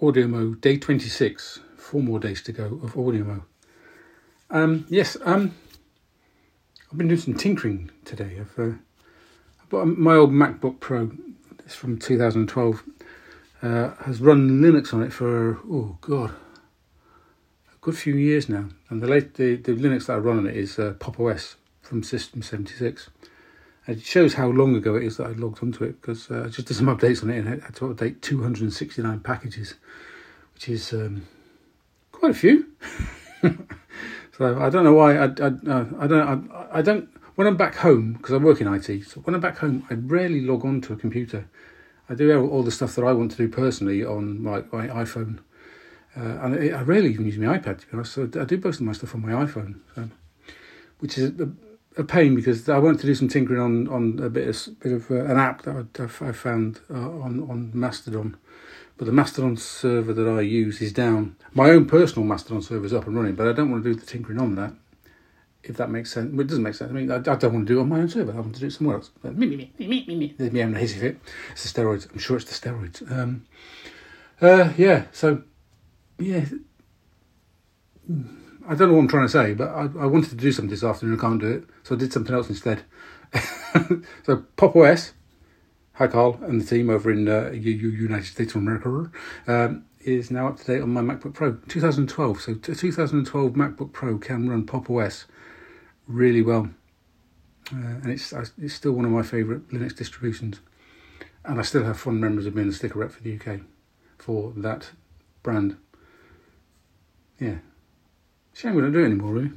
AudioMo Day 26. Four more days to go of AudioMo. Um, yes, um, I've been doing some tinkering today. I've, uh, I've my old MacBook Pro. It's from 2012. Uh, has run Linux on it for oh god, a good few years now. And the late the, the Linux that I run on it is uh, Pop OS from System 76. It shows how long ago it is that I logged onto it because uh, I just did some updates on it and I had to update 269 packages, which is um, quite a few. so I don't know why I, I, I don't I, I don't when I'm back home because I work in IT. So when I'm back home, I rarely log on to a computer. I do all the stuff that I want to do personally on my, my iPhone, uh, and I rarely even use my iPad. To be honest, so I do most of my stuff on my iPhone, so, which is a, a, pain because I wanted to do some tinkering on, on a bit of bit of uh, an app that I, I found uh, on on Mastodon, but the Mastodon server that I use is down. My own personal Mastodon server is up and running, but I don't want to do the tinkering on that if that makes sense. Well, it doesn't make sense. I mean, I, I, don't want to do it on my own server. I want to do it somewhere else. But me, me, me, me, me, me. There's me having a hissy fit. It's the steroids. I'm sure it's the steroids. Um, uh, yeah. So, yeah. I don't know what I'm trying to say, but I, I wanted to do something this afternoon. I can't do it, so I did something else instead. so, Pop OS, hi Carl and the team over in uh, United States of America, um, is now up to date on my MacBook Pro 2012. So, 2012 MacBook Pro can run Pop OS really well. Uh, and it's it's still one of my favourite Linux distributions. And I still have fond memories of being the sticker rep for the UK for that brand. Yeah. Shame we don't do it anymore, really.